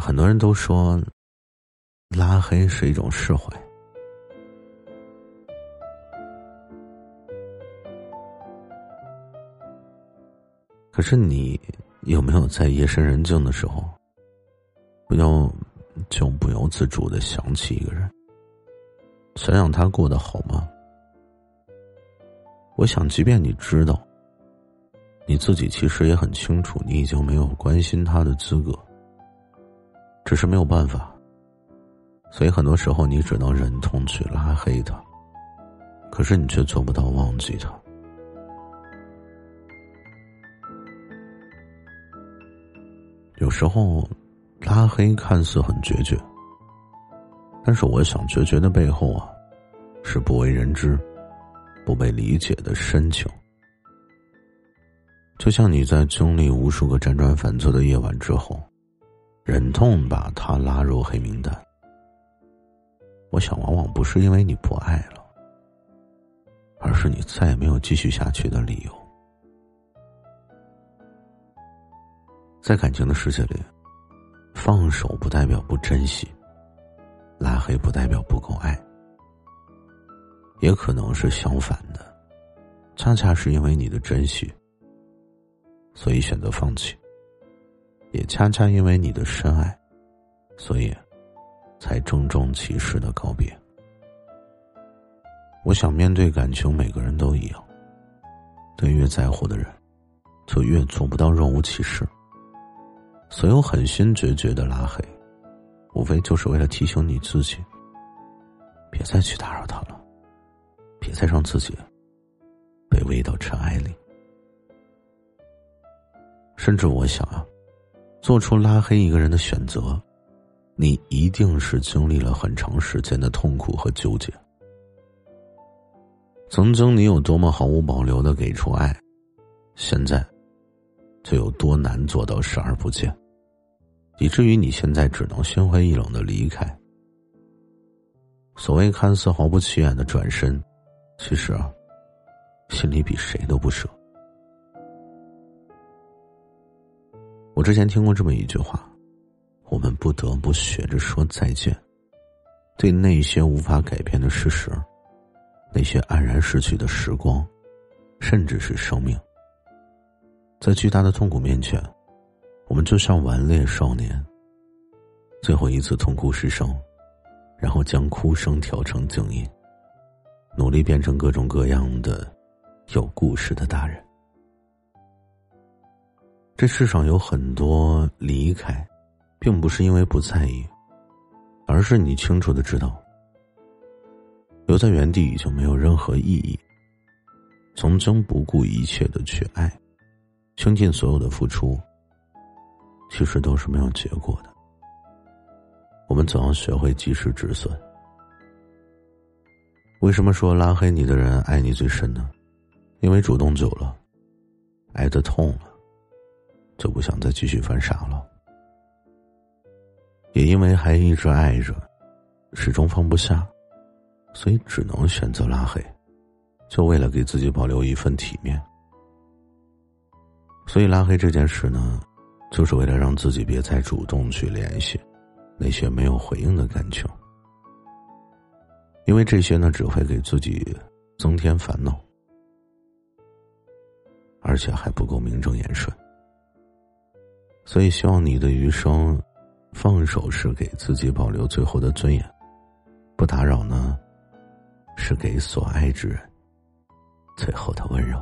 很多人都说，拉黑是一种释怀。可是你有没有在夜深人静的时候，不要就不由自主的想起一个人，想想他过得好吗？我想，即便你知道，你自己其实也很清楚，你已经没有关心他的资格，只是没有办法。所以很多时候，你只能忍痛去拉黑他，可是你却做不到忘记他。有时候，拉黑看似很决绝，但是我想，决绝的背后啊，是不为人知、不被理解的深情。就像你在经历无数个辗转反侧的夜晚之后，忍痛把他拉入黑名单。我想，往往不是因为你不爱了，而是你再也没有继续下去的理由。在感情的世界里，放手不代表不珍惜，拉黑不代表不够爱，也可能是相反的，恰恰是因为你的珍惜，所以选择放弃；也恰恰因为你的深爱，所以才郑重其事的告别。我想面对感情，每个人都一样，对越在乎的人，就越做不到若无其事。所有狠心决绝的拉黑，无非就是为了提醒你自己，别再去打扰他了，别再让自己被喂到尘埃里。甚至我想啊，做出拉黑一个人的选择，你一定是经历了很长时间的痛苦和纠结。曾经你有多么毫无保留的给出爱，现在。就有多难做到视而不见，以至于你现在只能心灰意冷的离开。所谓看似毫不起眼的转身，其实啊，心里比谁都不舍。我之前听过这么一句话：，我们不得不学着说再见，对那些无法改变的事实，那些黯然逝去的时光，甚至是生命。在巨大的痛苦面前，我们就像顽劣少年。最后一次痛哭失声，然后将哭声调成静音，努力变成各种各样的有故事的大人。这世上有很多离开，并不是因为不在意，而是你清楚的知道，留在原地已经没有任何意义。从经不顾一切的去爱。倾尽所有的付出，其实都是没有结果的。我们总要学会及时止损。为什么说拉黑你的人爱你最深呢？因为主动久了，爱的痛了，就不想再继续犯傻了。也因为还一直爱着，始终放不下，所以只能选择拉黑，就为了给自己保留一份体面。所以拉黑这件事呢，就是为了让自己别再主动去联系那些没有回应的感情，因为这些呢只会给自己增添烦恼，而且还不够名正言顺。所以希望你的余生，放手是给自己保留最后的尊严，不打扰呢，是给所爱之人最后的温柔。